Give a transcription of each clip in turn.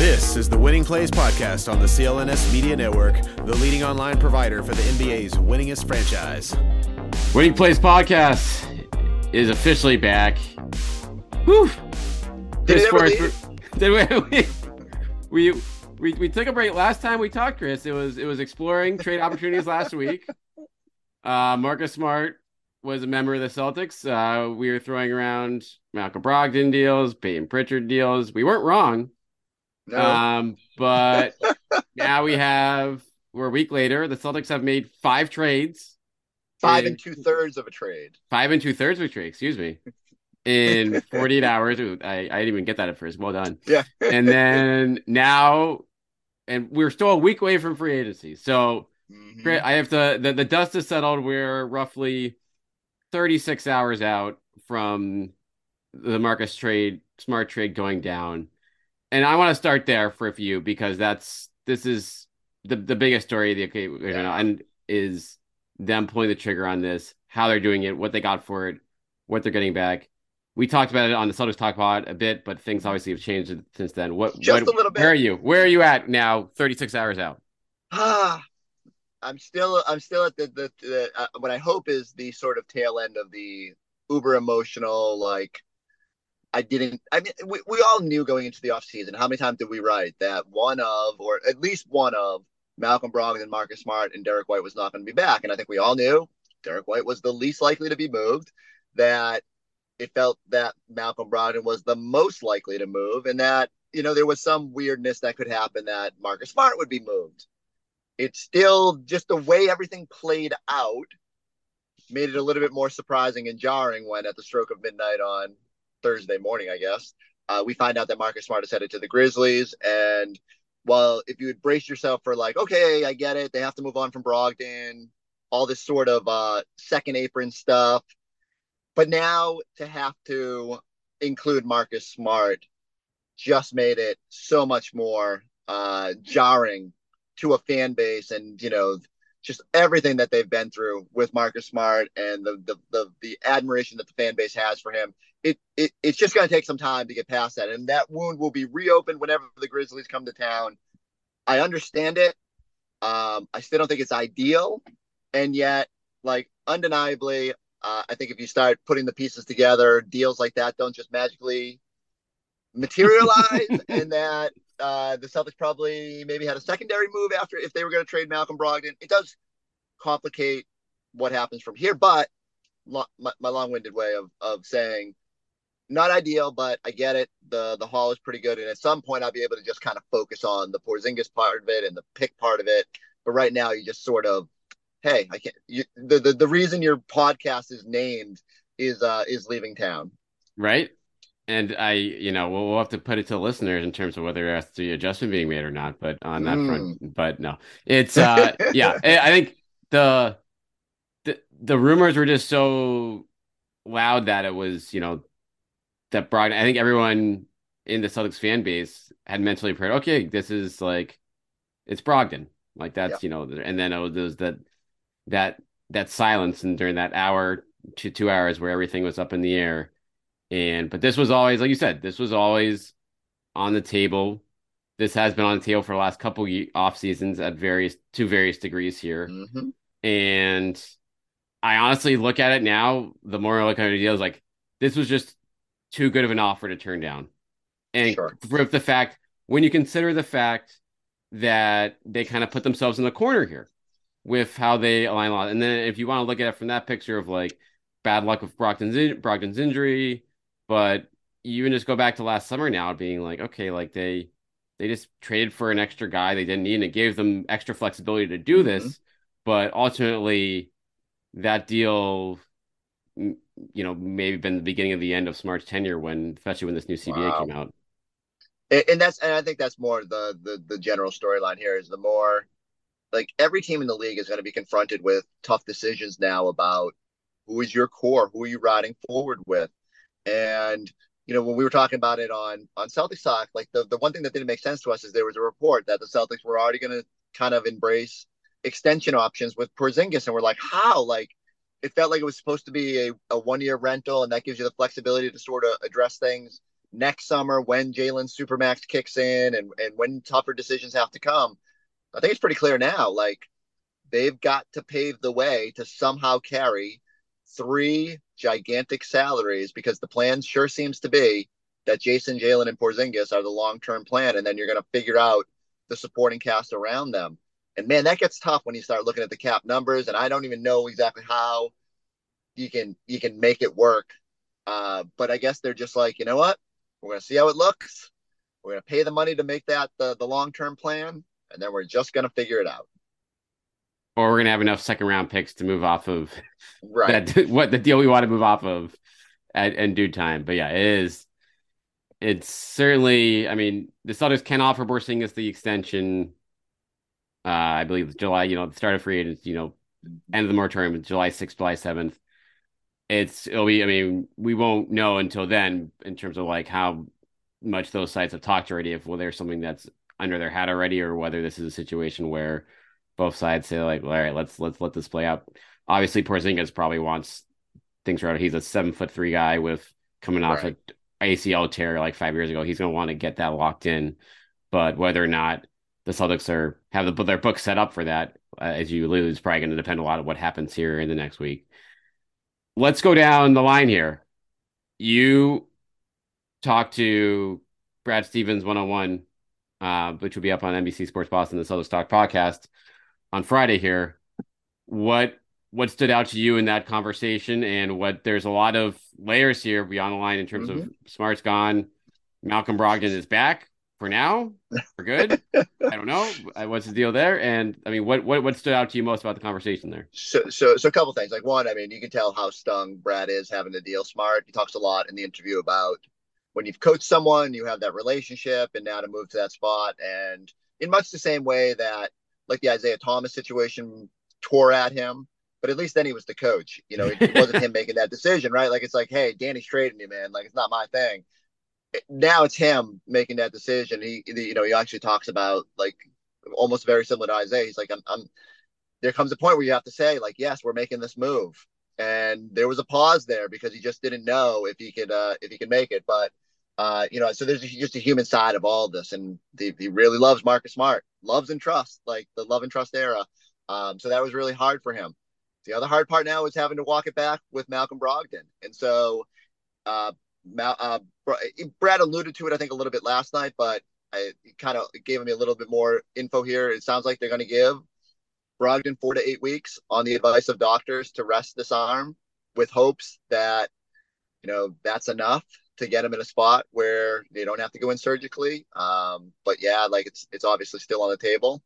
This is the Winning Plays Podcast on the CLNS Media Network, the leading online provider for the NBA's winningest franchise. Winning Plays Podcast is officially back. Whew. Did, Chris Forrest, did we, we, we, we took a break last time we talked, Chris. It was it was exploring trade opportunities last week. Uh, Marcus Smart was a member of the Celtics. Uh, we were throwing around Malcolm Brogdon deals, Payton Pritchard deals. We weren't wrong. No. Um, but now we have we're a week later. The Celtics have made five trades. Five in- and two thirds of a trade. Five and two thirds of a trade, excuse me. In 48 hours. I, I didn't even get that at first. Well done. Yeah. And then now and we're still a week away from free agency. So Mhm. I have to the, the dust is settled. We're roughly 36 hours out from the Marcus trade, smart trade going down. And I want to start there for a few because that's this is the the biggest story of the okay Yeah. and is them pulling the trigger on this, how they're doing it, what they got for it, what they're getting back. We talked about it on the Celtics Talk Pod a bit, but things obviously have changed since then. What Just what- a little bit. Where are you? Where are you at now? 36 hours out. Ah, I'm still I'm still at the the, the uh, what I hope is the sort of tail end of the uber emotional like I didn't I mean we, we all knew going into the offseason how many times did we write that one of or at least one of Malcolm Brogdon, Marcus Smart, and Derrick White was not going to be back, and I think we all knew Derrick White was the least likely to be moved. That it felt that Malcolm Brogdon was the most likely to move, and that you know there was some weirdness that could happen that Marcus Smart would be moved it's still just the way everything played out made it a little bit more surprising and jarring when at the stroke of midnight on Thursday morning, I guess, uh, we find out that Marcus Smart is headed to the Grizzlies. And well, if you would brace yourself for like, okay, I get it, they have to move on from Brogdon, all this sort of uh, second apron stuff. But now to have to include Marcus Smart just made it so much more uh, jarring to a fan base and you know just everything that they've been through with Marcus Smart and the the the, the admiration that the fan base has for him. It, it it's just going to take some time to get past that, and that wound will be reopened whenever the Grizzlies come to town. I understand it. Um, I still don't think it's ideal, and yet, like undeniably, uh, I think if you start putting the pieces together, deals like that don't just magically materialize, and that uh, the Celtics probably maybe had a secondary move after if they were going to trade Malcolm Brogdon. It does complicate what happens from here, but lo- my, my long-winded way of of saying not ideal, but I get it. the The haul is pretty good, and at some point I'll be able to just kind of focus on the Porzingis part of it and the pick part of it. But right now, you just sort of, hey, I can't. You, the, the the reason your podcast is named is uh is leaving town. right? And I, you know, we'll, we'll have to put it to the listeners in terms of whether there has to be adjustment being made or not. But on that Mm. front, but no, it's uh, yeah. I I think the the the rumors were just so loud that it was, you know, that Brogdon. I think everyone in the Celtics fan base had mentally prepared. Okay, this is like it's Brogdon. Like that's you know, and then it was, there was that that that silence and during that hour to two hours where everything was up in the air. And but this was always, like you said, this was always on the table. This has been on the table for the last couple off seasons at various to various degrees here. Mhm. And I honestly look at it now, the more I look at the deal is like this was just too good of an offer to turn down. And sure. the fact when you consider the fact that they kind of put themselves in the corner here with how they align a lot. And then if you want to look at it from that picture of like bad luck with Brogdon's, Brogdon's injury, but you even just go back to last summer now being like, okay, like they they just traded for an extra guy they didn't need and it gave them extra flexibility to do this. Mm-hmm. But ultimately that deal you know, maybe been the beginning of the end of Smart's tenure when especially when this new CBA wow. came out. And that's and I think that's more the the the general storyline here is the more like every team in the league is going to be confronted with tough decisions now about who is your core, who are you riding forward with, and you know when we were talking about it on on Celtics talk, like the the one thing that didn't make sense to us is there was a report that the Celtics were already going to kind of embrace extension options with Porzingis, and we're like, how? Like it felt like it was supposed to be a, a one year rental, and that gives you the flexibility to sort of address things next summer when Jaylen Supermax kicks in and and when tougher decisions have to come. I think it's pretty clear now. Like they've got to pave the way to somehow carry three gigantic salaries because the plan sure seems to be that Jayson, Jaylen, and Porzingis are the long term plan, and then you're going to figure out the supporting cast around them. And man, that gets tough when you start looking at the cap numbers, and I don't even know exactly how you can you can make it work. Uh, but I guess they're just like, you know what? We're going to see how it looks. We're going to pay the money to make that the, the long term plan, and then we're just going to figure it out. Or we're going to have enough second round picks to move off of right that, what the deal we want to move off of at in due time. But yeah, it is. It's certainly. I mean, the Celtics can offer Porzingis the extension. Uh, I believe July. You know, the start of free agents. You know, end of the moratorium, July sixth, July seventh. It's it'll be. I mean, we won't know until then in terms of like how much those sites have talked already. If well, there's something that's under their hat already, or whether this is a situation where both sides say like, all right, let's let's let this play out. Obviously, Porzingis probably wants things right. He's a seven foot three guy with coming off right. an ACL tear like five years ago. He's going to want to get that locked in. But whether or not the Celtics are have the, their book set up for that, uh, as you alluded, is probably going to depend a lot on what happens here in the next week. Let's go down the line here. You talked to Brad Stevens one on one uh, which will be up on NBC Sports Boston, the Celtics Talk podcast on Friday here. What what stood out to you in that conversation, and what there's a lot of layers here beyond the line in terms mm-hmm. of Smart's gone, Malcolm Brogdon is back for now, for good. I don't know uh, what's the deal there, and I mean, what what what stood out to you most about the conversation there? So so so a couple things. Like one, I mean, you can tell how stung Brad is having to deal Smart. He talks a lot in the interview about when you've coached someone, you have that relationship, and now to move to that spot. And in much the same way that, like the Isaiah Thomas situation tore at him, but at least then he was the coach. You know, it, wasn't him making that decision, right? Like it's like, hey, Danny's trading me, man. Like it's not my thing. Now it's him making that decision. He, you know, he actually talks about like almost very similar to Isaiah. He's like, I'm, I'm. There comes a point where you have to say, like, yes, we're making this move, and there was a pause there because he just didn't know if he could, uh, if he could make it. But uh, you know, so there's just a human side of all this, and he, he really loves Marcus Smart, loves and trusts, like the love and trust era. Um, so that was really hard for him. The other hard part now is having to walk it back with Malcolm Brogdon, and so uh, uh, Brad alluded to it, I think, a little bit last night, but I kind of gave me a little bit more info here. It sounds like they're going to give Brogdon four to eight weeks on the advice of doctors to rest this arm, with hopes that you know that's enough to get him in a spot where they don't have to go in surgically. Um, but yeah, like it's it's obviously still on the table,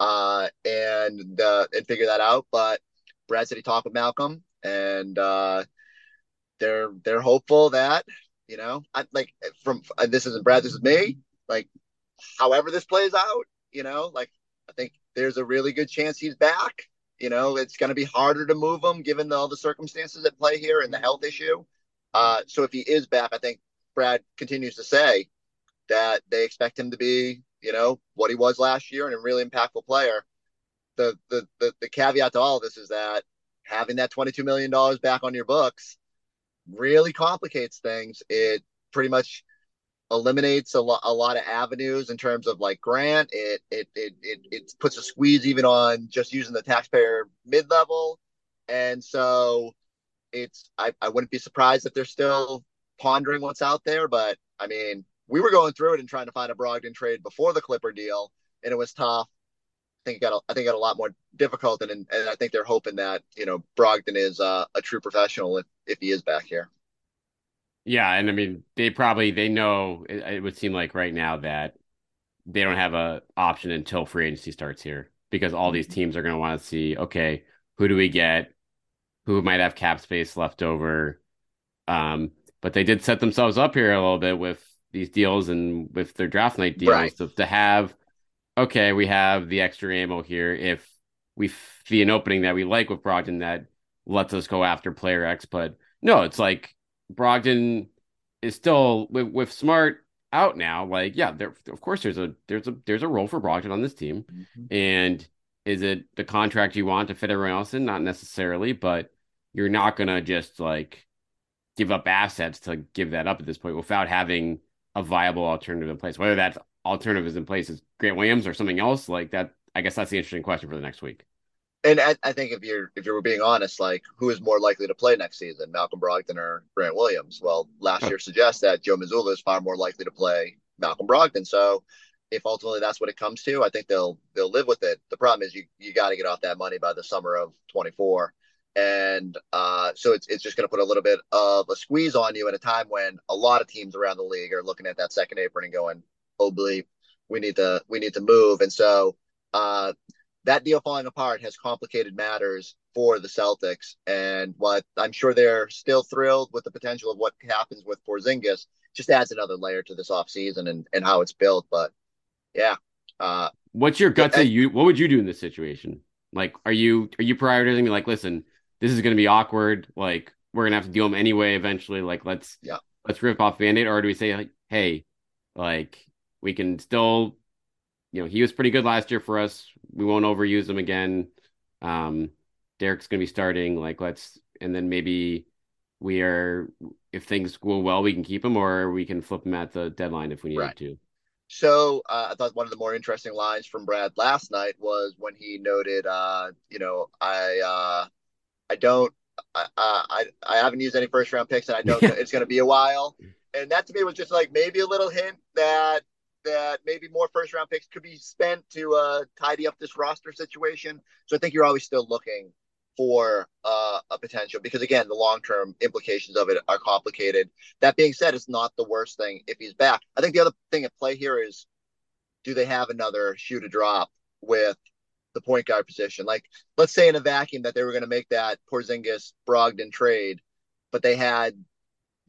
uh, and uh, and figure that out. But Brad said he talked with Malcolm, and uh, they're they're hopeful that you know, I, like from this isn't Brad, this is me. Like, however this plays out, you know, like I think there's a really good chance he's back. You know, it's going to be harder to move him given the, all the circumstances at play here and the health issue. Uh, so if he is back, I think Brad continues to say that they expect him to be, you know, what he was last year and a really impactful player. The the the, the caveat to all of this is that having that twenty two million dollars back on your books really complicates things. It pretty much eliminates a, lo- a lot of avenues in terms of like grant. It, it it it it puts a squeeze even on just using the taxpayer mid level, and so it's I, I wouldn't be surprised if they're still pondering what's out there. But I mean, we were going through it and trying to find a Brogdon trade before the Clipper deal, and it was tough. I think it got a, I think it got a lot more difficult, and and I think they're hoping that you know Brogdon is uh, a true professional if if he is back here. Yeah, and I mean they probably they know it, it would seem like right now that they don't have a option until free agency starts here because all these teams are going to want to see okay who do we get who might have cap space left over um but they did set themselves up here a little bit with these deals and with their draft night deals right. to, to have okay we have the extra ammo here if we see an opening that we like with Brogdon that lets us go after player X but no it's like Brogdon is still with, with Smart out now, like yeah, there of course there's a there's a there's a role for Brogdon on this team, mm-hmm. and is it the contract you want to fit everyone else in? Not necessarily, but you're not gonna just like give up assets to give that up at this point without having a viable alternative in place. Whether that alternative is in place is Grant Williams or something else, like that. I guess that's the interesting question for the next week and I, I, think if you're if you're being honest, like who is more likely to play next season, Malcolm Brogdon or Grant Williams? Well, last year suggests that Joe Mazzulla is far more likely to play Malcolm Brogdon. So if ultimately that's what it comes to, I think they'll they'll live with it. The problem is you you got to get off that money by the summer of 24, and uh, so it's it's just going to put a little bit of a squeeze on you at a time when a lot of teams around the league are looking at that second apron and going, "Oh, we need to we need to move." And so uh, that deal falling apart has complicated matters for the Celtics. And what I'm sure they're still thrilled with the potential of what happens with Porzingis, just adds another layer to this offseason and, and how it's built. But yeah. Uh, What's your gut say you what would you do in this situation? Like, are you are you prioritizing me like, listen, this is gonna be awkward, like we're gonna have to deal them anyway eventually. Like let's yeah, let's rip off band-aid, or do we say like, hey, like we can still you know, he was pretty good last year for us. We won't overuse him again. Um, Derrick's going to be starting. Like, let's, and then maybe we are, if things go well, we can keep him or we can flip him at the deadline if we need right. to. So uh, I thought one of the more interesting lines from Brad last night was when he noted, uh, you know, I, uh, I don't, I, I, I haven't used any first round picks and I don't, it's going to be a while. And that to me was just like maybe a little hint that that maybe more first round picks could be spent to uh, tidy up this roster situation. So I think you're always still looking for uh, a potential because again, the long term implications of it are complicated. That being said, it's not the worst thing if he's back. I think the other thing at play here is do they have another shoe to drop with the point guard position? Like, let's say in a vacuum that they were going to make that Porzingis Brogdon trade, but they had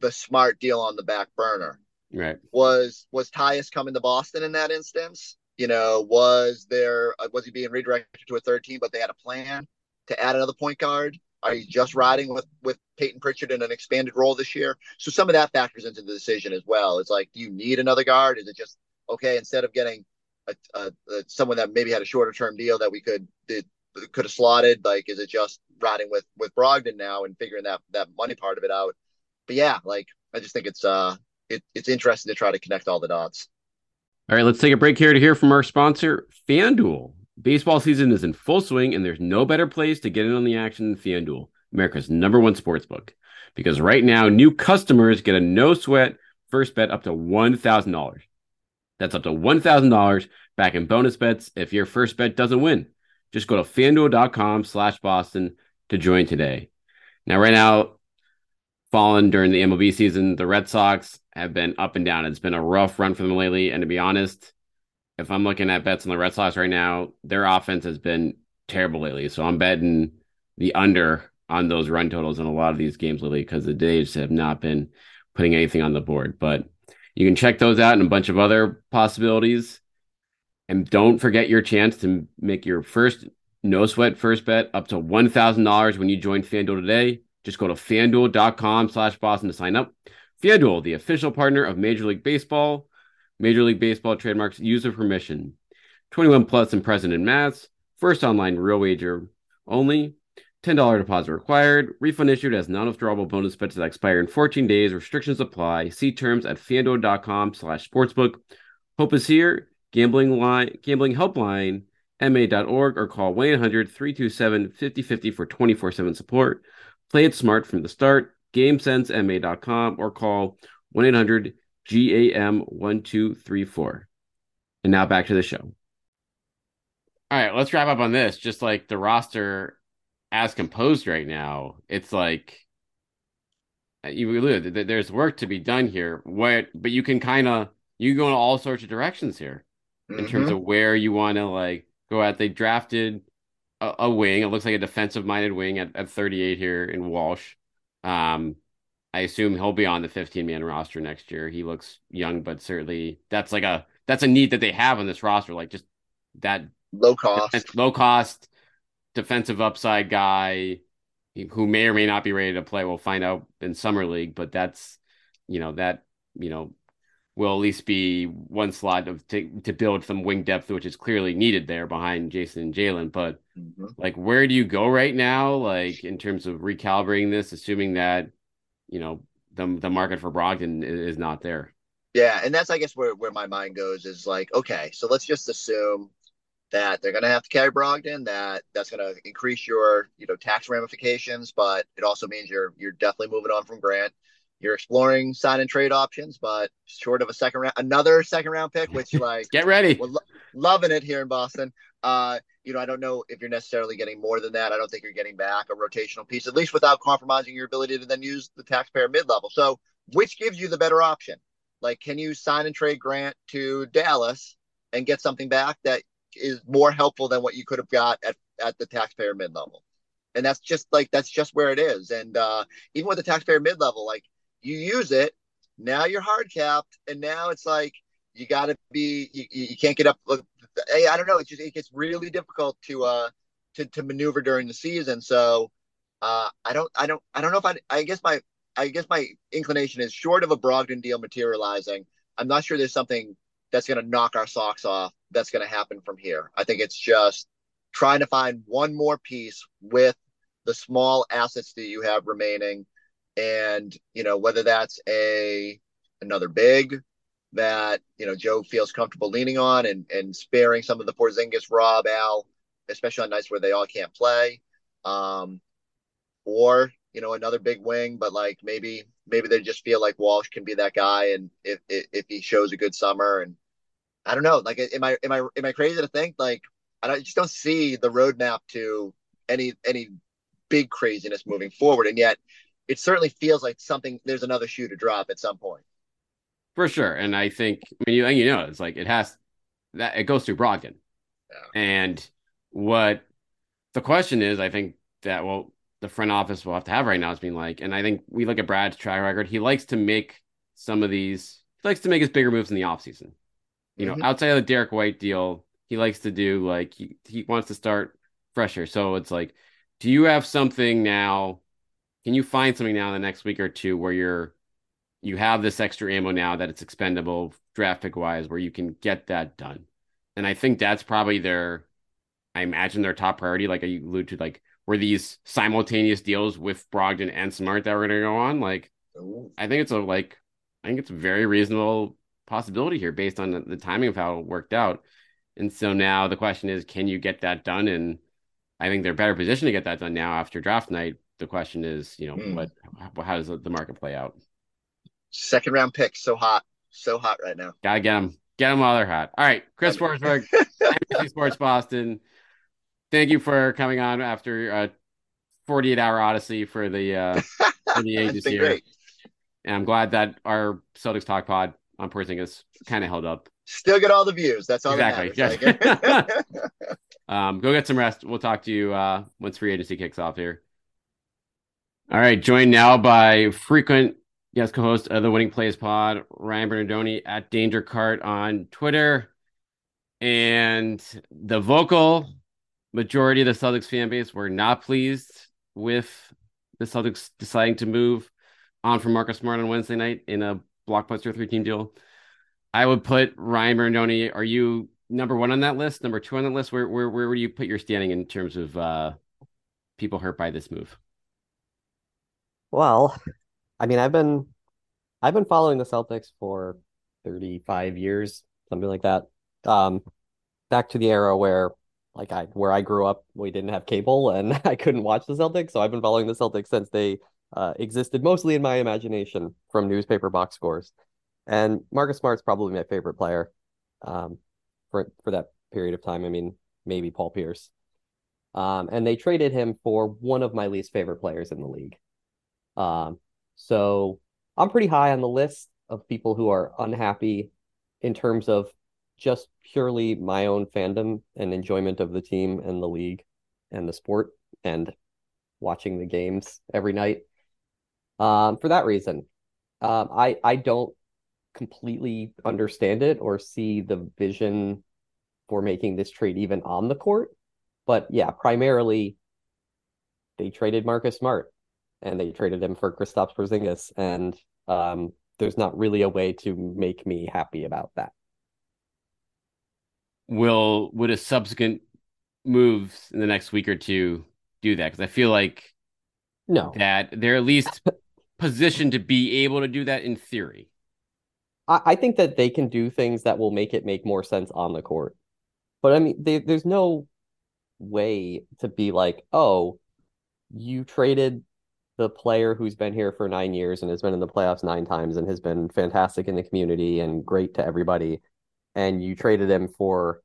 the smart deal on the back burner Right. Was was Tyus coming to Boston in that instance? You know, was there uh, was he being redirected to a third team, but they had a plan to add another point guard? Are you just riding with with Payton Pritchard in an expanded role this year? So some of that factors into the decision as well. It's like, do you need another guard? Is it just okay instead of getting a, a, a someone that maybe had a shorter term deal that we could did, could have slotted? Like, is it just riding with with Brogdon now and figuring that that money part of it out? But yeah, like I just think it's uh it, it's interesting to try to connect all the dots. All right, let's take a break here to hear from our sponsor, FanDuel. Baseball season is in full swing, and there's no better place to get in on the action than FanDuel, America's number one sports book. Because right now, new customers get a no sweat first bet up to $1,000. That's up to $1,000 back in bonus bets if your first bet doesn't win. Just go to fanduel.com slash Boston to join today. Now, right now, fallen during the MLB season. The Red Sox have been up and down. It's been a rough run for them lately. And to be honest, if I'm looking at bets on the Red Sox right now, their offense has been terrible lately. So I'm betting the under on those run totals in a lot of these games lately because the Days have not been putting anything on the board. But you can check those out and a bunch of other possibilities. And don't forget your chance to make your first no sweat first bet up to $1,000 when you join FanDuel today. Just go to fanduel.com slash Boston to sign up. FanDuel, the official partner of Major League Baseball. Major League Baseball trademarks user permission. 21 plus and present in mass. First online real wager only. $10 deposit required. Refund issued as non-withdrawable bonus bets that expire in 14 days. Restrictions apply. See terms at fanduel.com slash sportsbook. Hope is here. Gambling line, gambling helpline, ma.org or call 1-800-327-5050 for 24-7 support. Play it smart from the start. GameSenseMA.com or call 1 800 GAM1234. And now back to the show. All right, let's wrap up on this. Just like the roster as composed right now, it's like you alluded that there's work to be done here. What, but you can kind of you go in all sorts of directions here in mm-hmm. terms of where you want to like go at. They drafted a, a, wing. It looks like a defensive minded wing at, at 38 here in Walsh. Um, I assume he'll be on the 15 man roster next year. He looks young, but certainly that's like a that's a need that they have on this roster. Like just that low cost, low cost defensive upside guy who may or may not be ready to play. We'll find out in summer league, but that's you know that you know will at least be one slot of to, to build some wing depth, which is clearly needed there behind Jayson and Jaylen. But mm-hmm. like, where do you go right now? Like in terms of recalibrating this, assuming that you know the the market for Brogdon is, is not there. Yeah, and that's I guess where where my mind goes is like, okay, so let's just assume that they're going to have to carry Brogdon. That that's going to increase your you know tax ramifications, but it also means you're you're definitely moving on from Grant. You're exploring sign and trade options, but short of a second round, another second round pick, which like get ready, lo- loving it here in Boston. Uh, you know, I don't know if you're necessarily getting more than that. I don't think you're getting back a rotational piece, at least without compromising your ability to then use the taxpayer mid level. So, which gives you the better option? Like, can you sign and trade Grant to Dallas and get something back that is more helpful than what you could have got at, at the taxpayer mid level. And that's just like that's just where it is. And uh, even with the taxpayer mid level, like you use it, now you're hard capped, and now it's like you got to be you, you can't get up. Hey, I don't know. It just it gets really difficult to uh to to maneuver during the season. So uh, I don't I don't I don't know if I I guess my I guess my inclination is short of a Brogdon deal materializing. I'm not sure there's something that's going to knock our socks off that's going to happen from here. I think it's just trying to find one more piece with the small assets that you have remaining and you know whether that's a another big that you know Joe feels comfortable leaning on and and sparing some of the Porzingis, Rob, Al, especially on nights where they all can't play, um, or you know another big wing, but like maybe maybe they just feel like Walsh can be that guy, and if if, if he shows a good summer and I don't know. Like, am I am I am I crazy to think like I, don't, I just don't see the roadmap to any any big craziness moving forward, and yet it certainly feels like something. There's another shoe to drop at some point. For sure, and I think I mean you you know it's like it has that it goes through Brogdon, yeah. and what the question is, I think that well the front office will have to have right now is being like, and I think we look at Brad's track record. He likes to make some of these. He likes to make his bigger moves in the offseason. You know, mm-hmm. outside of the Derrick White deal, he likes to do like he, he wants to start fresher. So it's like, do you have something now? Can you find something now in the next week or two where you're you have this extra ammo now that it's expendable draft pick wise where you can get that done? And I think that's probably their I imagine their top priority, like you allude to, like were these simultaneous deals with Brogdon and Smart that were gonna go on. Like I think it's a like I think it's a very reasonable possibility here based on the, the timing of how it worked out. And so now the question is, can you get that done? And I think they're better positioned to get that done now after draft night. The question is, you know, mm. what, how does the market play out? Second round pick, so hot, so hot right now. Gotta get them, get them while they're hot. All right, Chris Forsberg, NBC Sports Boston. Thank you for coming on after a 48 hour odyssey for the uh, for the ages here. Great. And I'm glad that our Celtics Talk Pod on Porzingis kind of held up. Still get all the views. That's all exactly. That um, go get some rest. We'll talk to you uh, once free agency kicks off here. All right, joined now by frequent guest co-host of the Winning Plays Pod, Ryan Bernardoni at Danger Cart on Twitter, and the vocal majority of the Celtics fan base were not pleased with the Celtics deciding to move on from Marcus Smart on Wednesday night in a blockbuster three team deal. I would put Ryan Bernardoni. Are you number one on that list? Number two on that list? Where where where would you put your standing in terms of uh, people hurt by this move? Well, I mean, I've been I've been following the Celtics for 35 years, something like that. Um, back to the era where like I where I grew up, we didn't have cable and I couldn't watch the Celtics, so I've been following the Celtics since they uh, existed mostly in my imagination from newspaper box scores. And Marcus Smart's probably my favorite player um, for for that period of time. I mean, maybe Paul Pierce. Um, and they traded him for one of my least favorite players in the league. Um, so I'm pretty high on the list of people who are unhappy in terms of just purely my own fandom and enjoyment of the team and the league and the sport and watching the games every night. Um, for that reason, um, I I don't completely understand it or see the vision for making this trade even on the court. But yeah, primarily they traded Marcus Smart and they traded him for Kristaps Porzingis, and um, there's not really a way to make me happy about that. Will would a subsequent moves in the next week or two do that? Because I feel like no that they're at least positioned to be able to do that in theory. I, I think that they can do things that will make it make more sense on the court. But I mean, they, there's no way to be like, oh, you traded the player who's been here for nine years and has been in the playoffs nine times and has been fantastic in the community and great to everybody. And you traded him for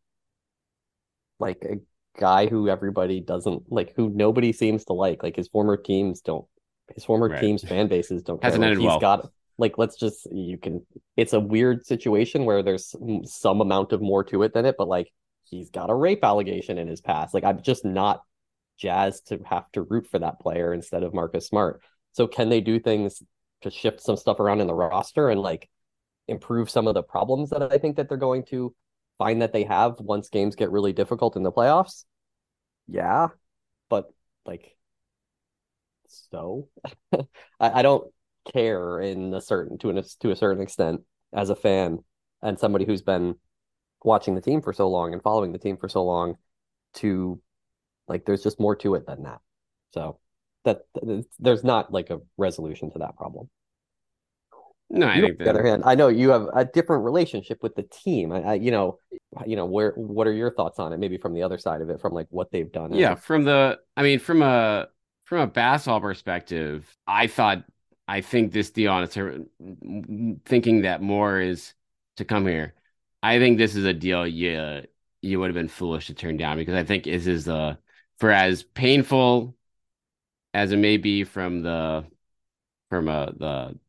like a guy who everybody doesn't like, who nobody seems to like. Like his former teams don't, his former right. teams fan bases don't. Hasn't care. Like, he's well. got like let's just you can. It's a weird situation where there's some amount of more to it than it, but like he's got a rape allegation in his past. Like I'm just not Jazz to have to root for that player instead of Marcus Smart. So can they do things to shift some stuff around in the roster and like improve some of the problems that I think that they're going to find that they have once games get really difficult in the playoffs? Yeah, but like so I, I don't care in a certain to an to a certain extent as a fan and somebody who's been watching the team for so long and following the team for so long to like there's just more to it than that. So that there's not like a resolution to that problem. No, I you, think on the other hand, I know you have a different relationship with the team. I, I, you know, you know, where what are your thoughts on it? Maybe from the other side of it, from like what they've done. Yeah, from the, I mean, from a from a basketball perspective, I thought, I think this deal on er, thinking that more is to come here. I think this is a deal you you would have been foolish to turn down because I think this is the for as painful as it may be from the from uh, the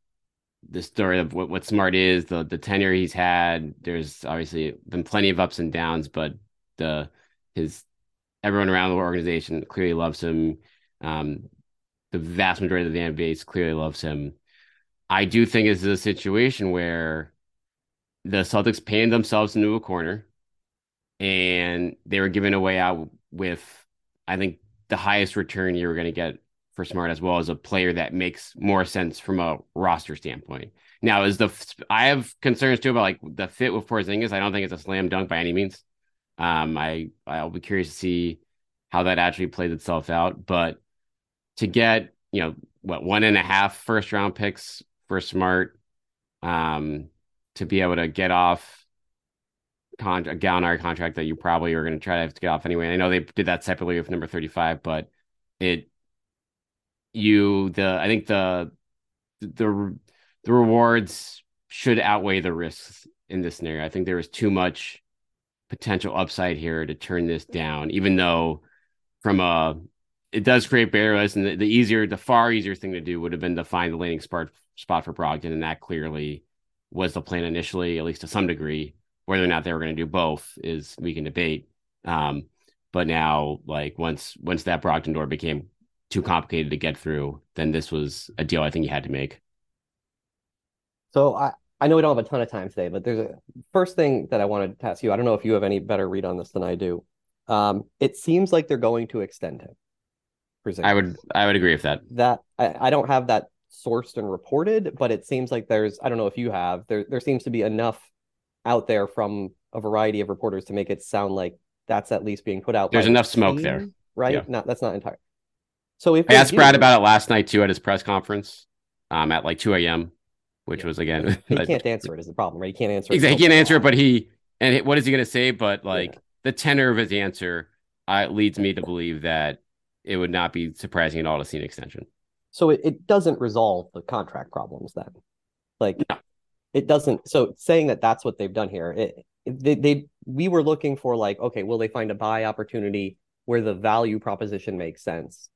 the story of what, what smart is the the tenure he's had. There's obviously been plenty of ups and downs but the his everyone around the organization clearly loves him. Um, the vast majority of the fan clearly loves him. I do think this is a situation where the celtics painted themselves into a corner and they were giving away out with I think the highest return you were going to get for Smart as well as a player that makes more sense from a roster standpoint. Now, is the I have concerns too about like the fit with Porzingis. I don't think it's a slam dunk by any means. Um, I I'll be curious to see how that actually plays itself out. But to get you know what one and a half first round picks for Smart, um, to be able to get off a Gallinari contract that you probably are going to try to have to get off anyway. And I know they did that separately with number 35, but it, you, the, I think the, the, the rewards should outweigh the risks in this scenario. I think there is too much potential upside here to turn this down, even though from a, it does create barriers and the, the easier, the far easier thing to do would have been to find the landing spot, spot for Brogdon. And that clearly was the plan initially, at least to some degree whether or not they were going to do both is we can debate. Um, but now, like once once that Brogdon door became too complicated to get through, then this was a deal I think you had to make. So I I know we don't have a ton of time today, but there's a first thing that I wanted to ask you. I don't know if you have any better read on this than I do. Um, it seems like they're going to extend him. I would I would agree with that. That I, I don't have that sourced and reported, but it seems like there's I don't know if you have there there seems to be enough out there from a variety of reporters to make it sound like that's at least being put out. There's enough smoke there, right? Yeah. Not that's not entire. So if I asked Brad about it last night too at his press conference, um, at like 2 a.m., which yeah. was again he can't answer it is the problem, right? He can't answer. Exactly, he can't answer it, but he and what is he going to say? But like yeah. the tenor of his answer uh, leads me to believe that it would not be surprising at all to see an extension. So it, it doesn't resolve the contract problems then, like. No it doesn't. So saying that that's what they've done here, it, they, they we were looking for like, okay, will they find a buy opportunity where the value proposition makes sense?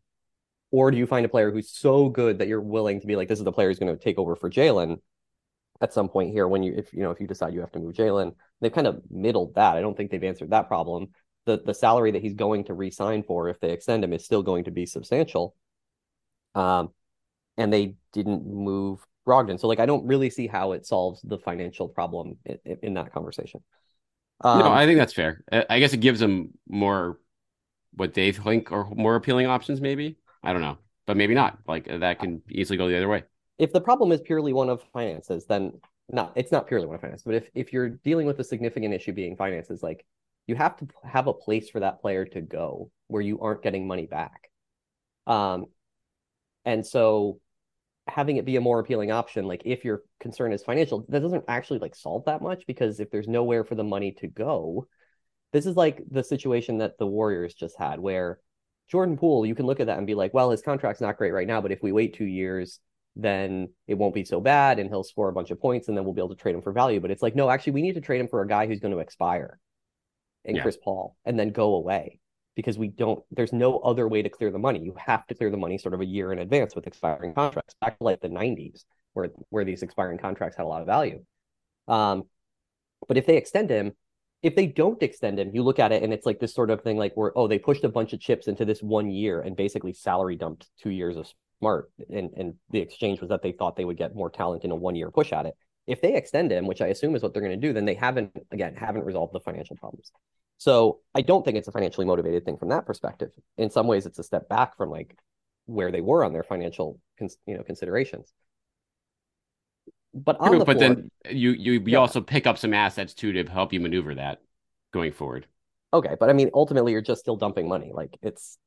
Or do you find a player who's so good that you're willing to be like, this is the player who's going to take over for jaylen at some point here when you if you know if you decide you have to move jaylen They've kind of middled that. I don't think they've answered that problem. The the salary that he's going to re-sign for if they extend him is still going to be substantial. Um, and they didn't move Brogdon. So like I don't really see how it solves the financial problem in, in that conversation. Um, no, I think that's fair. I guess it gives them more what they think are more appealing options. Maybe I don't know, but maybe not. Like that can easily go the other way. If the problem is purely one of finances, then not. It's not purely one of finances. But if if you're dealing with a significant issue being finances, like you have to have a place for that player to go where you aren't getting money back. Um, and so having it be a more appealing option like if your concern is financial that doesn't actually like solve that much because if there's nowhere for the money to go this is like the situation that the warriors just had where jordan poole you can look at that and be like well his contract's not great right now but if we wait two years then it won't be so bad and he'll score a bunch of points and then we'll be able to trade him for value but it's like no actually we need to trade him for a guy who's going to expire and yeah. chris paul and then go away because we don't there's no other way to clear the money. You have to clear the money sort of a year in advance with expiring contracts. Back to like the 90s where where these expiring contracts had a lot of value. Um but if they extend him if they don't extend him you look at it and it's like this sort of thing like where oh they pushed a bunch of chips into this one year and basically salary dumped two years of smart and and the exchange was that they thought they would get more talent in a one year push at it. If they extend him which i assume is what they're going to do then they haven't again haven't resolved the financial problems so I don't think it's a financially motivated thing from that perspective. In some ways, it's a step back from like where they were on their financial, you know, considerations. But on True, the but then you you you yeah. also pick up some assets too to help you maneuver that going forward. Okay, but I mean, ultimately, you're just still dumping money. Like it's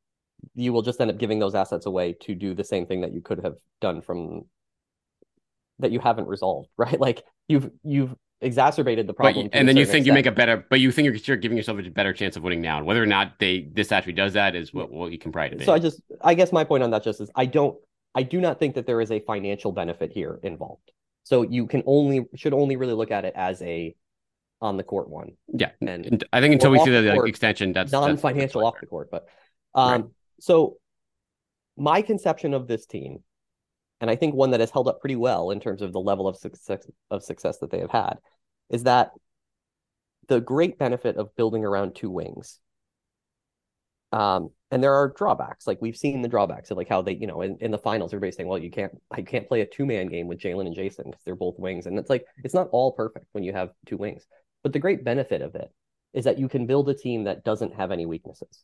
you will just end up giving those assets away to do the same thing that you could have done from that you haven't resolved, right? Like you've you've exacerbated the problem. But, and then you think extent. you make a better, but you think you're, giving yourself a better chance of winning now. And whether or not they this actually does that is what, what you can probably debate. So I just, I guess my point on that just is I don't, I do not think that there is a financial benefit here involved. So you can only should only really look at it as a on the court one. Yeah, and I think until we see the, the extension, that's non-financial that's off the court. But um, right. so my conception of this team, and I think one that has held up pretty well in terms of the level of success of success that they have had, is that the great benefit of building around two wings. Um, and there are drawbacks. Like we've seen the drawbacks of like how they, you know, in, in the finals, everybody's saying, well, you can't, I can't play a two man game with jaylen and jayson because they're both wings. And it's like, it's not all perfect when you have two wings. But the great benefit of it is that you can build a team that doesn't have any weaknesses.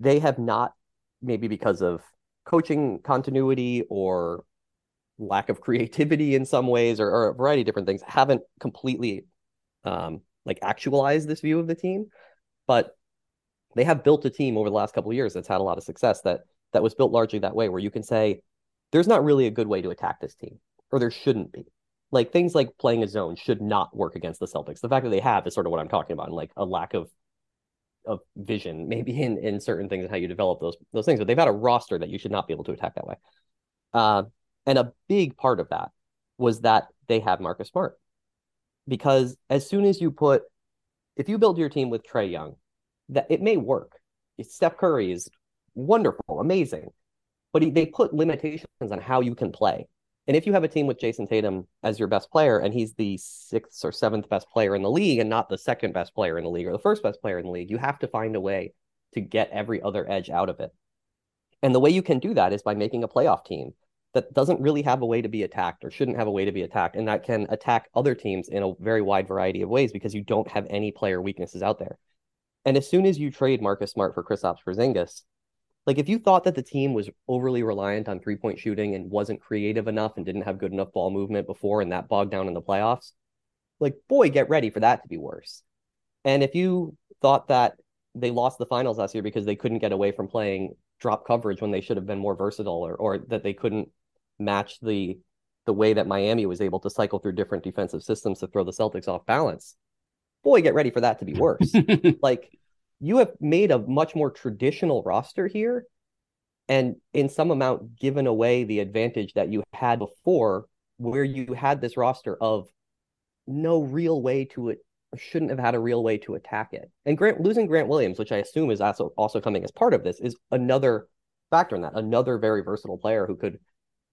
they have not, maybe because of coaching continuity or lack of creativity in some ways, or, or a variety of different things, haven't completely um, like actualized this view of the team. But they have built a team over the last couple of years that's had a lot of success that that was built largely that way, where you can say there's not really a good way to attack this team, or there shouldn't be. Like things like playing a zone should not work against the Celtics. The fact that they have is sort of what I'm talking about, and like a lack of of vision, maybe in in certain things and how you develop those those things. But they've had a roster that you should not be able to attack that way. Uh, and a big part of that was that they have Marcus Smart, because as soon as you put, if you build your team with Trae Young, that it may work. Steph Curry is wonderful, amazing, but he, they put limitations on how you can play. And if you have a team with Jayson Tatum as your best player and he's the sixth or seventh best player in the league and not the second best player in the league or the first best player in the league, you have to find a way to get every other edge out of it. And the way you can do that is by making a playoff team that doesn't really have a way to be attacked or shouldn't have a way to be attacked and that can attack other teams in a very wide variety of ways because you don't have any player weaknesses out there. And as soon as you trade Marcus Smart for Kristaps Porzingis, Like if you thought that the team was overly reliant on three point shooting and wasn't creative enough and didn't have good enough ball movement before and that bogged down in the playoffs, like boy, get ready for that to be worse. And if you thought that they lost the finals last year because they couldn't get away from playing drop coverage when they should have been more versatile or or that they couldn't match the the way that Miami was able to cycle through different defensive systems to throw the Celtics off balance. Boy, get ready for that to be worse. like you have made a much more traditional roster here and in some amount given away the advantage that you had before where you had this roster of no real way to it shouldn't have had a real way to attack it. And Grant losing Grant Williams, which I assume is also also coming as part of this, is another factor in that. Another very versatile player who could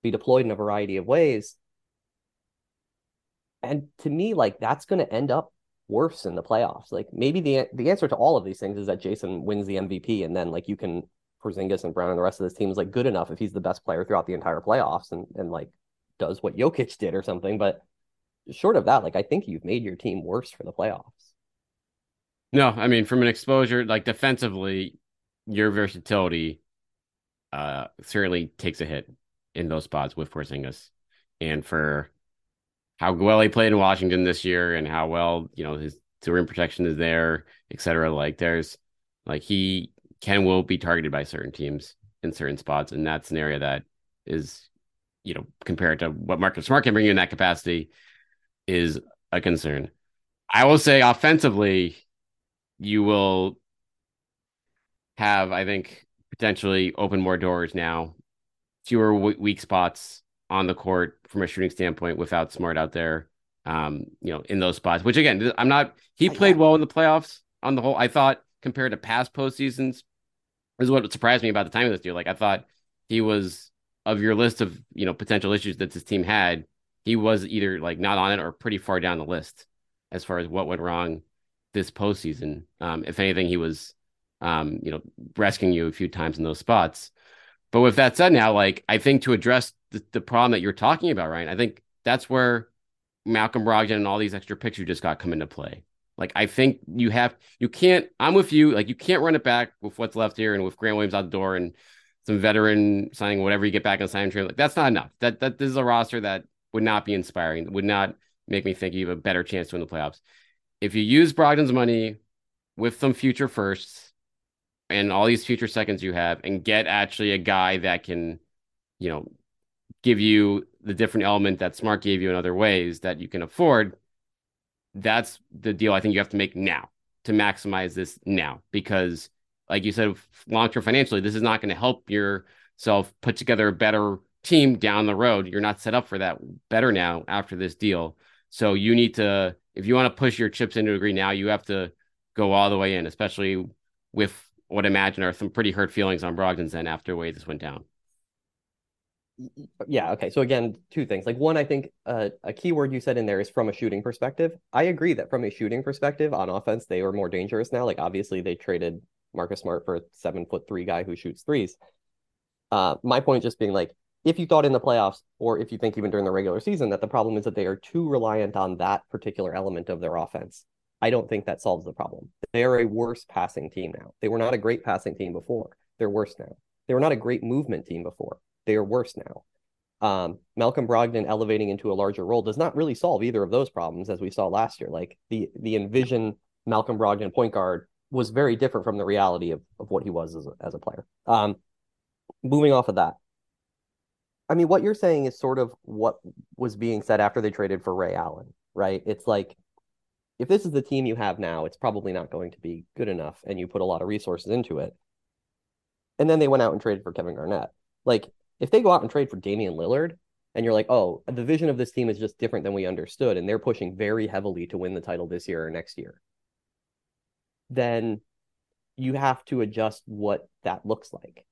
be deployed in a variety of ways. And to me, like that's going to end up worse in the playoffs. Like maybe the the answer to all of these things is that Jayson wins the MVP, and then like you can Porzingis and Brown and the rest of this team is like good enough if he's the best player throughout the entire playoffs and and like does what Jokic did or something. But short of that, like I think you've made your team worse for the playoffs. No, I mean from an exposure, like defensively, your versatility uh certainly takes a hit in those spots with Porzingis. And for how well he played in Washington this year and how well, you know, his rim protection is there, et cetera. Like there's like he can will be targeted by certain teams in certain spots. And that's an area that is, you know, compared to what Marcus Smart can bring you in that capacity is a concern. I will say offensively, you will have, I think, potentially open more doors now, fewer weak spots on the court from a shooting standpoint without Smart out there. Um, you know, in those spots, which again, I'm not. He played well in the playoffs on the whole. I thought compared to past postseasons, is what surprised me about the time of this year. Like I thought he was of your list of you know potential issues that this team had he was either like not on it or pretty far down the list as far as what went wrong this postseason. Um, if anything, he was, um, you know, rescuing you a few times in those spots. But with that said, now, like I think to address the, the problem that you're talking about, Ryan, I think that's where Malcolm Brogdon and all these extra picks you just got come into play. Like I think you have, you can't. I'm with you. Like you can't run it back with what's left here and with Grant Williams out the door and some veteran signing whatever you get back on signing trade. Like that's not enough. That that this is a roster that would not be inspiring, would not make me think you have a better chance to win the playoffs. If you use Brogdon's money with some future firsts and all these future seconds you have and get actually a guy that can, you know, give you the different element that Smart gave you in other ways that you can afford, that's the deal I think you have to make now to maximize this now. Because, like you said, long term financially, this is not going to help yourself put together a better team down the road. You're not set up for that better now after this deal. So you need to, if you want to push your chips into a degree now, you have to go all the way in, especially with what I imagine are some pretty hurt feelings on Brogdon's end after the way this went down. Yeah. Okay. So again, two things. Like one, I think uh, a key word you said in there is from a shooting perspective. I agree that from a shooting perspective on offense, they are more dangerous now. Like obviously they traded Marcus Smart for a seven foot three guy who shoots threes. Uh, my point just being like if you thought in the playoffs, or if you think even during the regular season, that the problem is that they are too reliant on that particular element of their offense, I don't think that solves the problem. They are a worse passing team now. They were not a great passing team before. They're worse now. They were not a great movement team before. They are worse now. Um, Malcolm Brogdon elevating into a larger role does not really solve either of those problems, as we saw last year. Like the the envision Malcolm Brogdon point guard was very different from the reality of, of what he was as a, as a player. Um, moving off of that, I mean, what you're saying is sort of what was being said after they traded for Ray Allen, right? It's like if this is the team you have now, it's probably not going to be good enough, and you put a lot of resources into it. And then they went out and traded for Kevin Garnett. Like, if they go out and trade for Damian Lillard, and you're like, oh, the vision of this team is just different than we understood, and they're pushing very heavily to win the title this year or next year, then you have to adjust what that looks like.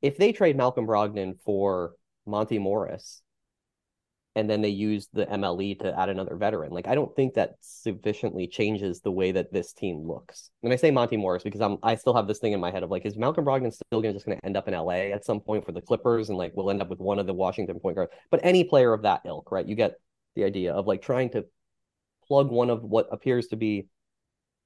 If they trade Malcolm Brogdon for Monte Morris, and then they use the MLE to add another veteran. Like I don't think that sufficiently changes the way that this team looks. And I say Monte Morris because I'm I still have this thing in my head of like, is Malcolm Brogdon still gonna just gonna end up in LA at some point for the Clippers and like we'll end up with one of the Washington point guards. But any player of that ilk, right? You get the idea of like trying to plug one of what appears to be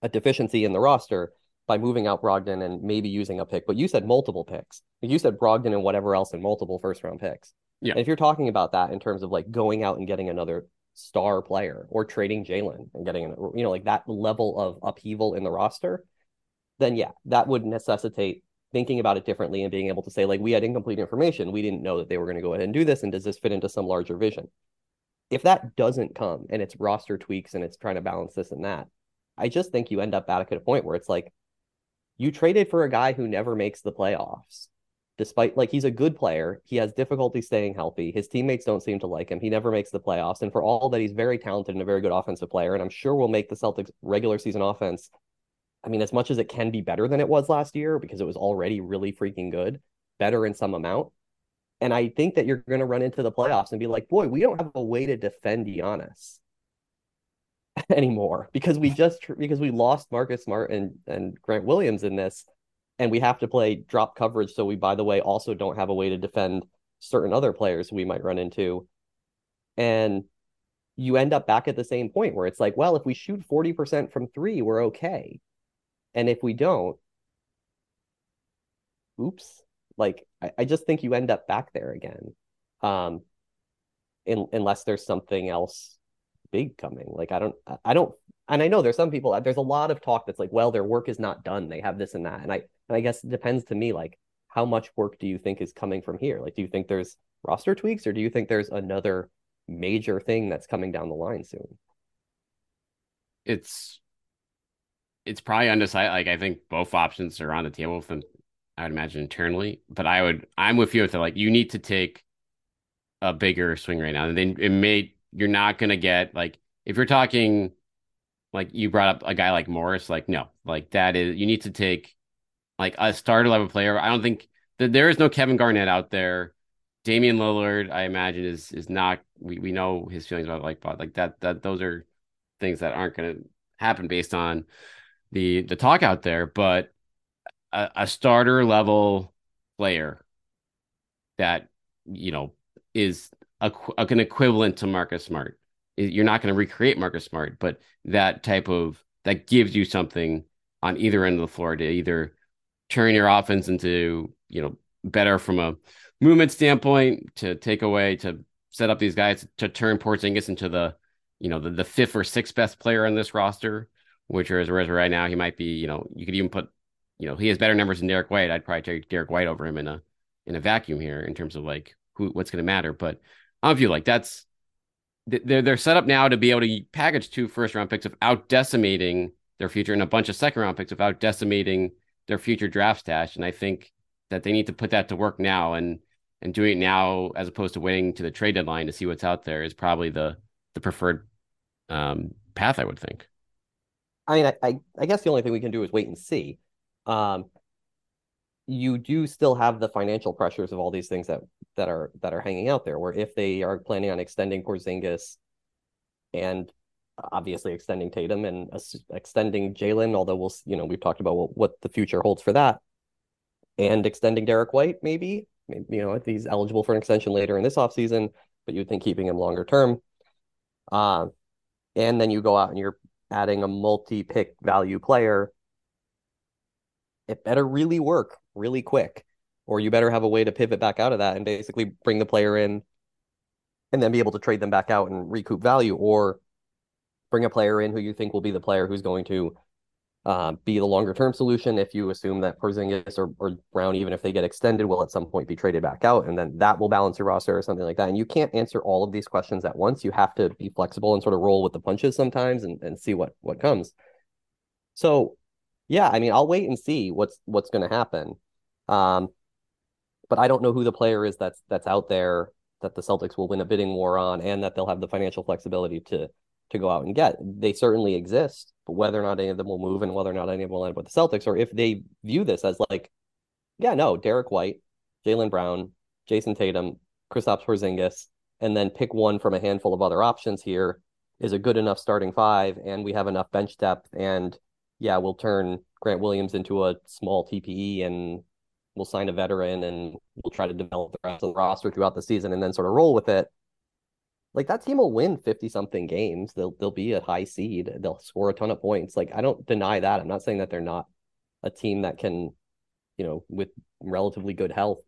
a deficiency in the roster by moving out Brogdon and maybe using a pick, but you said multiple picks. You said Brogdon and whatever else in multiple first round picks. Yeah. And if you're talking about that in terms of like going out and getting another star player or trading Jaylen and getting, an, you know, like that level of upheaval in the roster, then yeah, that would necessitate thinking about it differently and being able to say, like, we had incomplete information. We didn't know that they were going to go ahead and do this. And does this fit into some larger vision? If that doesn't come and it's roster tweaks and it's trying to balance this and that, I just think you end up back at a point where it's like, you traded for a guy who never makes the playoffs. Despite like he's a good player, he has difficulty staying healthy. His teammates don't seem to like him. He never makes the playoffs. And for all that he's very talented and a very good offensive player, and I'm sure will make the Celtics regular season offense I mean, as much as it can be better than it was last year because it was already really freaking good, better in some amount. And I think that you're going to run into the playoffs and be like, boy, we don't have a way to defend Giannis anymore because we just because we lost Marcus Smart and and Grant Williams in this, and we have to play drop coverage. So we, by the way, also don't have a way to defend certain other players we might run into, and you end up back at the same point where it's like, well, if we shoot forty percent from three, we're okay and if we don't, oops, like I, I just think you end up back there again. Um, in, unless there's something else big coming. Like I don't, I don't, and I know there's some people. There's a lot of talk that's like, well, their work is not done. They have this and that, and I, and I guess it depends to me. Like, how much work do you think is coming from here? Like, do you think there's roster tweaks, or do you think there's another major thing that's coming down the line soon? It's it's probably undecided. Like I think both options are on the table from I would imagine internally, but I would I'm with you with it. like you need to take a bigger swing right now. And then it may you're not gonna get like if you're talking like you brought up a guy like Morris, like no, like that is you need to take like a starter level player. I don't think that there is no Kevin Garnett out there. Damian Lillard, I imagine, is is not. We, we know his feelings about like but like that that those are things that aren't going to happen based on the the talk out there, but a, a starter level player that you know is a, an equivalent to Marcus Smart. You're not going to recreate Marcus Smart, but that type of that gives you something on either end of the floor to either turn your offense into you know better from a movement standpoint to take away to set up these guys to turn Porzingis into the you know the, the fifth or sixth best player on this roster which is whereas right now he might be, you know, you could even put, you know, he has better numbers than Derrick White. I'd probably take Derrick White over him in a in a vacuum here in terms of like who what's going to matter. But I feel like that's they're they're set up now to be able to package two first round picks without decimating their future and a bunch of second round picks without decimating their future draft stash. And I think that they need to put that to work now and and doing it now as opposed to waiting to the trade deadline to see what's out there is probably the the preferred um, path, I would think. I mean, I, I, I guess the only thing we can do is wait and see. Um, you do still have the financial pressures of all these things that that are that are hanging out there. Where if they are planning on extending Porzingis, and obviously extending Tatum and extending Jaylen, although we'll you know we've talked about what, what the future holds for that, and extending Derrick White maybe, maybe you know if he's eligible for an extension later in this offseason, but you'd think keeping him longer term. Uh, and then you go out and you're adding a multi-pick value player, it better really work really quick, or you better have a way to pivot back out of that and basically bring the player in and then be able to trade them back out and recoup value, or bring a player in who you think will be the player who's going to uh, be the longer term solution if you assume that Porzingis or, or Brown, even if they get extended, will at some point be traded back out, and then that will balance your roster or something like that. And you can't answer all of these questions at once. You have to be flexible and sort of roll with the punches sometimes and, and see what what comes. So, yeah, I mean, I'll wait and see what's what's going to happen. Um, but I don't know who the player is that's that's out there that the Celtics will win a bidding war on, and that they'll have the financial flexibility to to go out and get. They certainly exist, but whether or not any of them will move and whether or not any of them will end up with the Celtics, or if they view this as like, yeah, no, Derrick White, Jaylen Brown, Jayson Tatum, Kristaps Porzingis, and then pick one from a handful of other options here is a good enough starting five, and we have enough bench depth, and yeah, we'll turn Grant Williams into a small TPE and we'll sign a veteran and we'll try to develop the rest of the roster throughout the season and then sort of roll with it like that team will win 50 something games. They'll they'll be a high seed. They'll score a ton of points. Like I don't deny that. I'm not saying that they're not a team that can, you know, with relatively good health,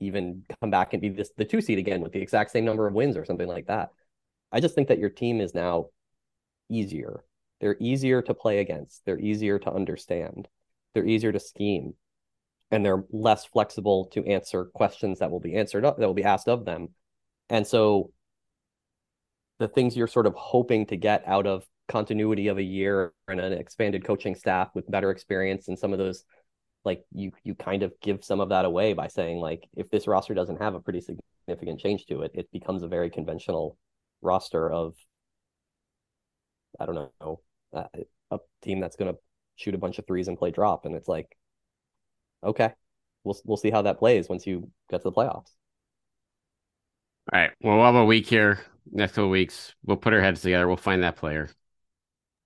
even come back and be this the two seed again with the exact same number of wins or something like that. I just think that your team is now easier. They're easier to play against. They're easier to understand. They're easier to scheme. And they're less flexible to answer questions that will be answered that will be asked of them. And so the things you're sort of hoping to get out of continuity of a year and an expanded coaching staff with better experience and some of those like you you kind of give some of that away by saying like if this roster doesn't have a pretty significant change to it it becomes a very conventional roster of i don't know uh, a team that's going to shoot a bunch of threes and play drop and it's like okay we'll we'll see how that plays once you get to the playoffs. All right well we'll have a week here. Next couple weeks we'll put our heads together we'll find that player.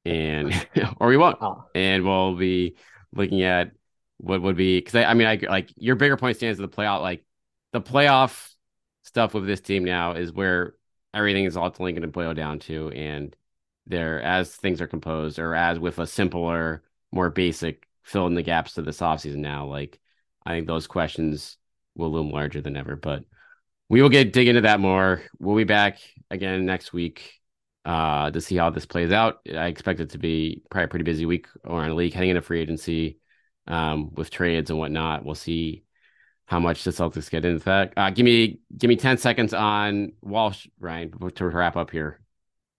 And or we won't. Oh. and we'll be looking at what would be because I, I mean I like your bigger point stands in the playoff like the playoff stuff with this team now is where everything is ultimately going to boil down to and there as things are composed or as with a simpler more basic fill in the gaps to this offseason now like I think those questions will loom larger than ever but we will get dig into that more we'll be back again next week uh, to see how this plays out. I expect it to be probably a pretty busy week around the league heading into free agency um, with trades and whatnot. We'll see how much the Celtics get into that. Uh, give me give me ten seconds on Walsh, Ryan, to wrap up here.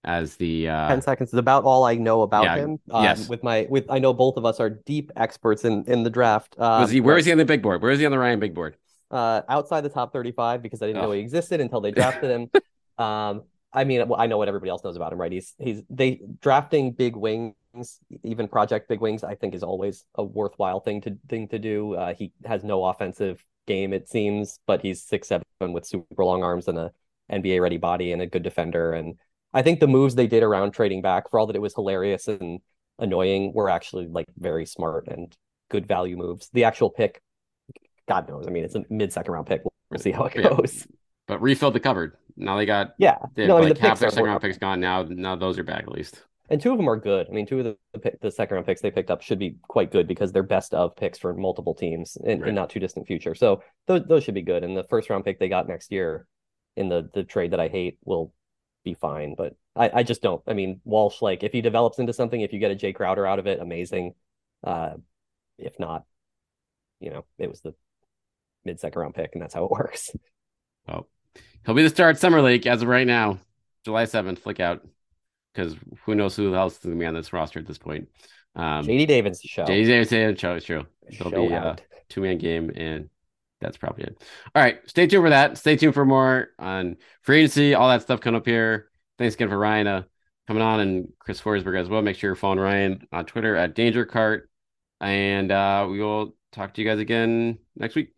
As the uh, ten seconds is about all I know about yeah, him. Um, yes, with my with I know both of us are deep experts in in the draft. Uh, was he? Where is he on the big board? Where is he on the Ryan big board? Uh, outside the top thirty-five because I didn't oh. know he existed until they drafted him. um, I mean, I know what everybody else knows about him, right? He's he's they drafting big wings, even project big wings. I think is always a worthwhile thing to thing to do. Uh, he has no offensive game, it seems, but he's six seven with super long arms and a NBA ready body and a good defender. And I think the moves they did around trading back, for all that it was hilarious and annoying, were actually like very smart and good value moves. The actual pick, God knows. I mean, it's a mid second round pick. We'll see how it goes. Yeah. But refilled the cupboard. Now they got yeah. They no, I mean, like the half their second round picks gone now. Now those are back at least. And two of them are good. I mean, two of the the, the second round picks they picked up should be quite good because they're best of picks for multiple teams in, right. in not too distant future. So those those should be good. And the first round pick they got next year in the the trade that I hate will be fine. But I, I just don't. I mean, Walsh, like if he develops into something, if you get a Jae Crowder out of it, amazing. Uh, if not, you know, it was the mid second round pick, and that's how it works. Oh, He'll be the star at Summer League as of right now, July 7th. Flick out because who knows who else is going to be on this roster at this point. Um, JD Davis show. JD Davis show is true. It'll show be a two man game, and that's probably it. All right, stay tuned for that. Stay tuned for more on free agency, all that stuff coming up here. Thanks again for Ryan uh, coming on and Chris Forsberg as well. Make sure you're following Ryan on Twitter at Danger Cart, and uh, we will talk to you guys again next week.